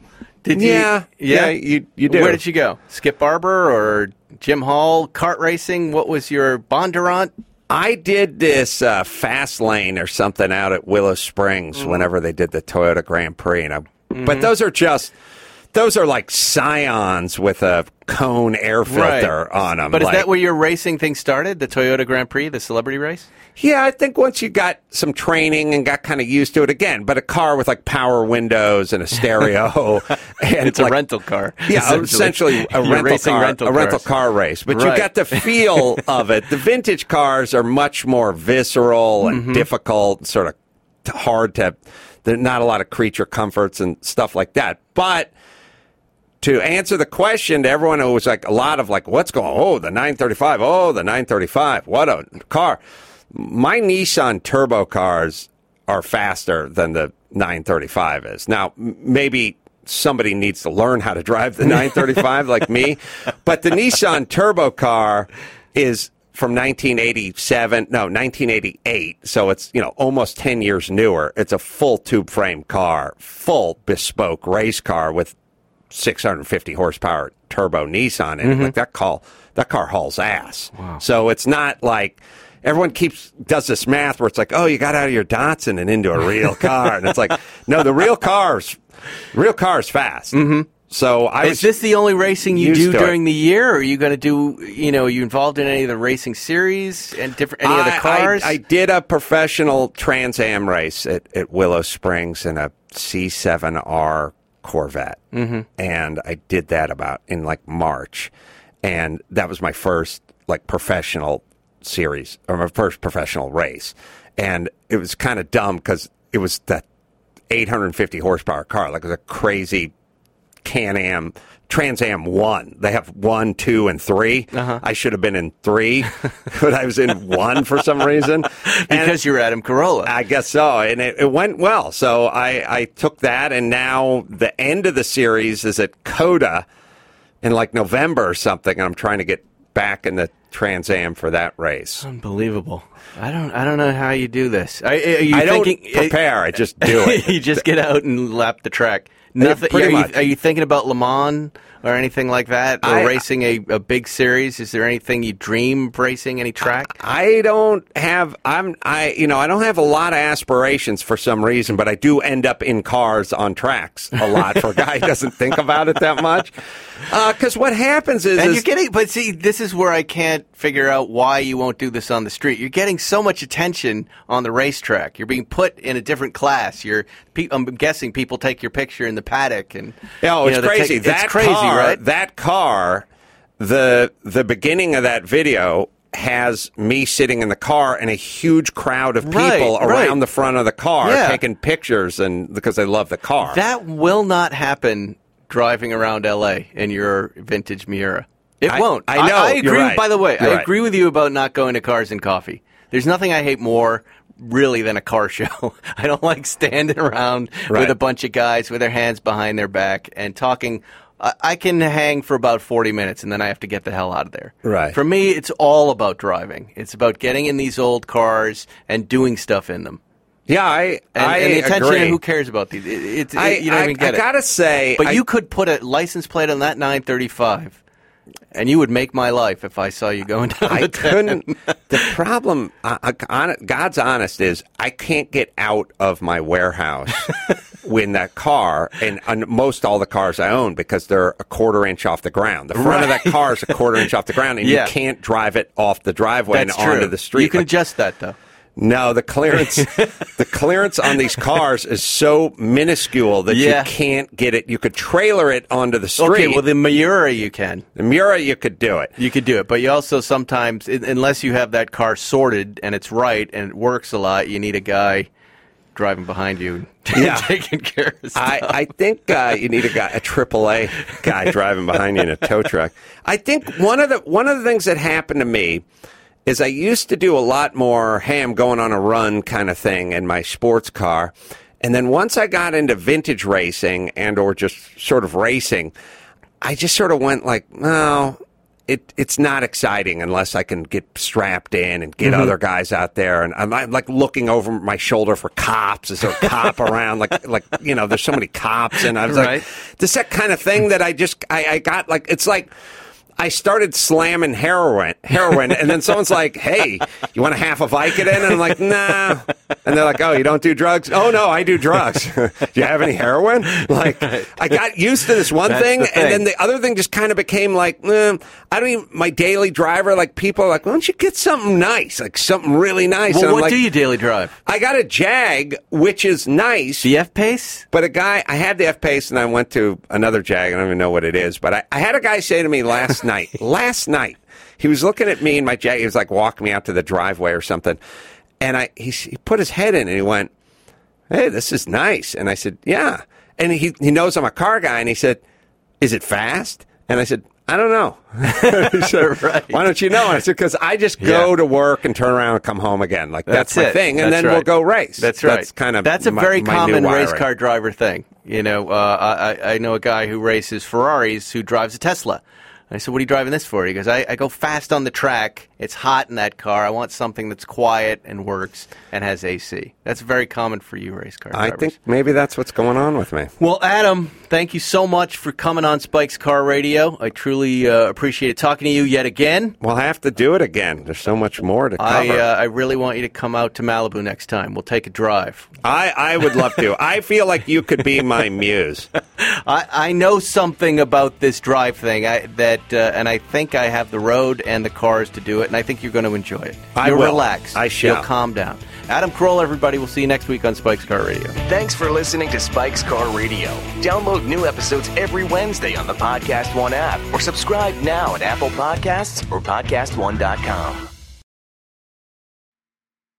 Did you? Yeah, yeah, you- you do. Where did you go? Skip Barber or Jim Hall? Kart racing? What was your Bondurant? I did this uh, fast lane or something out at Willow Springs Mm-hmm. whenever they did the Toyota Grand Prix. And I, But those are just those are like Scions with a cone air filter on them. But is like, that where your racing thing started? The Toyota Grand Prix, the celebrity race? Yeah, I think once you got some training and got kind of used to it again, but a car with like power windows and a stereo, and It's a rental car. Yeah, essentially a You're rental car, rental a rental car race. But you Right. got the feel of it. The vintage cars are much more visceral and Mm-hmm. difficult, sort of hard to. There's not a lot of creature comforts and stuff like that. But to answer the question to everyone who was like a lot of like, what's going? Oh, the 935. Oh, the 935. What a car! My Nissan turbo cars are faster than the 935 is. Now, maybe somebody needs to learn how to drive the 935 like me, but the Nissan turbo car is from 1987, no, 1988. So it's, you know, almost 10 years newer. It's a full tube frame car, full bespoke race car with 650 horsepower turbo Nissan in it. Like that call, that car hauls ass. So it's not like everyone keeps does this math where it's like, oh, you got out of your Datsun and into a real car, and it's like, no, the real car's real car's fast. Mm-hmm. So I Is this the only racing you do to it. during the year? Or are you going to do, you know, are you involved in any of the racing series and different, any of the cars? I, I did a professional Trans Am race at, at Willow Springs in a C7R Corvette, mm-hmm. and I did that about in like March, and that was my first like professional series or my first professional race, and it was kind of dumb because it was that 850 horsepower car, like it was a crazy Can Am, Trans Am one. They have one, two, and 3 Uh-huh. I should have been in three, but I was in one for some reason. And because you're Adam Carolla. I guess so, and it, it went well. So I, I took that, and now the end of the series is at COTA in like November or something, and I'm trying to get back in the Trans Am for that race. Unbelievable. I don't. I don't know how you do this. Are, are you I don't thinking, prepare; I just do it. you just get out and lap the track. Nothing. pretty are, much. You, are you thinking about Le Mans or anything like that, or I- racing a, a big series? Is there anything you dream of racing? Any track? I don't have I'm I you know I don't have a lot of aspirations for some reason, but I do end up in cars on tracks a lot for a guy who doesn't think about it that much. Uh, because what happens is, and is you're getting, but see, this is where I can't figure out why you won't do this on the street. You're getting so much attention on the racetrack. You're being put in a different class. You're, pe- I'm guessing people take your picture in the paddock, and Oh, you it's know, crazy. take- that it's crazy, car, right? That car, the the beginning of that video has me sitting in the car and a huge crowd of people Right, around right. the front of the car Yeah. taking pictures and because they love the car. That will not happen driving around LA in your vintage Miura. It I- won't. I know. I, You're agree. right. By the way, You're I right. agree with you about not going to Cars and Coffee. There's nothing I hate more really than a car show. I don't like standing around Right. with a bunch of guys with their hands behind their back and talking. I I can hang for about 40 minutes and then I have to get the hell out of there. Right. For me, it's all about driving. It's about getting in these old cars and doing stuff in them. Yeah, I And, I and the attention, agree. who cares about these? It, it's I, you don't I, even get I it. gotta say, But you could put a license plate on that 935, and you would make my life if I saw you going down I the couldn't. The problem, uh, God's honest, is I can't get out of my warehouse in that car, and, and most all the cars I own because they're a quarter inch off the ground. The front of that car is a quarter inch off the ground, and Yeah. you can't drive it off the driveway That's and true. onto the street. You can Like, adjust that though. No, the clearance, the clearance on these cars is so minuscule that Yeah. you can't get it. You could trailer it onto the street. Okay, well the Miura you can. the Miura, you could do it. You could do it, but you also sometimes, unless you have that car sorted and it's right and it works a lot, you need a guy driving behind you, Yeah. taking care of stuff. I, I think uh, you need a guy, a AAA guy driving behind you in a tow truck. I think one of the one of the things that happened to me is I used to do a lot more, hey, I'm going on a run kind of thing in my sports car, and then once I got into vintage racing and or just sort of racing, I just sort of went like, no. it it's not exciting unless I can get strapped in and get mm-hmm. other guys out there, and I'm, I'm like looking over my shoulder for cops. Is there a cop around? Like like you know, there's so many cops, and I was Right. like, this that kind of thing that I just I, I got like it's like. I started slamming heroin, heroin, and then someone's like, "Hey, you want a half a Vicodin?" And I'm like, "Nah." And they're like, "Oh, you don't do drugs?" "Oh no, I do drugs." do you have any heroin? Like, I got used to this one thing, the and then the other thing just kind of became like, eh, I don't even. My daily driver, like people are like, "Why don't you get something nice, like something really nice?" Well, what like, do you daily drive? I got a Jag, which is nice. The F pace? But a guy, I had the F Pace and I went to another Jag. I don't even know what it is. But I, I had a guy say to me last night, last night, he was looking at me in my Jag. He was like walking me out to the driveway or something. And I, he, he put his head in and he went, Hey, this is nice. And I said, Yeah. And he, he knows I'm a car guy. And he said, Is it fast? And I said, I don't know. he said, Right. Why don't you know? And I said, Because I just go Yeah. to work and turn around and come home again. Like that's, my it. thing. And That's then we'll go race. That's right. That's kind of that's a my- very my common race car driver thing. You know, uh, I, I- I know a guy who races Ferraris who drives a Tesla. I said, "What are you driving this for?" He goes, I, "I go fast on the track. It's hot in that car. I want something that's quiet and works and has AC." That's very common for you race car drivers. I think maybe that's what's going on with me. Well, Adam, thank you so much for coming on Spike's Car Radio. I truly uh, appreciate talking to you yet again. We'll have to do it again. There's so much more to cover. I uh, I really want you to come out to Malibu next time. We'll take a drive. I, I would love to. I feel like you could be my muse. I, I know something about this drive thing I, that, uh, and I think I have the road and the cars to do it, and I think you're going to enjoy it. I You'll will. relax. I shall. You'll calm down. Adam Carolla, everybody. We'll see you next week on Spike's Car Radio. Thanks for listening to Spike's Car Radio. Download new episodes every Wednesday on the Podcast One app or subscribe now at Apple Podcasts or PodcastOne.com.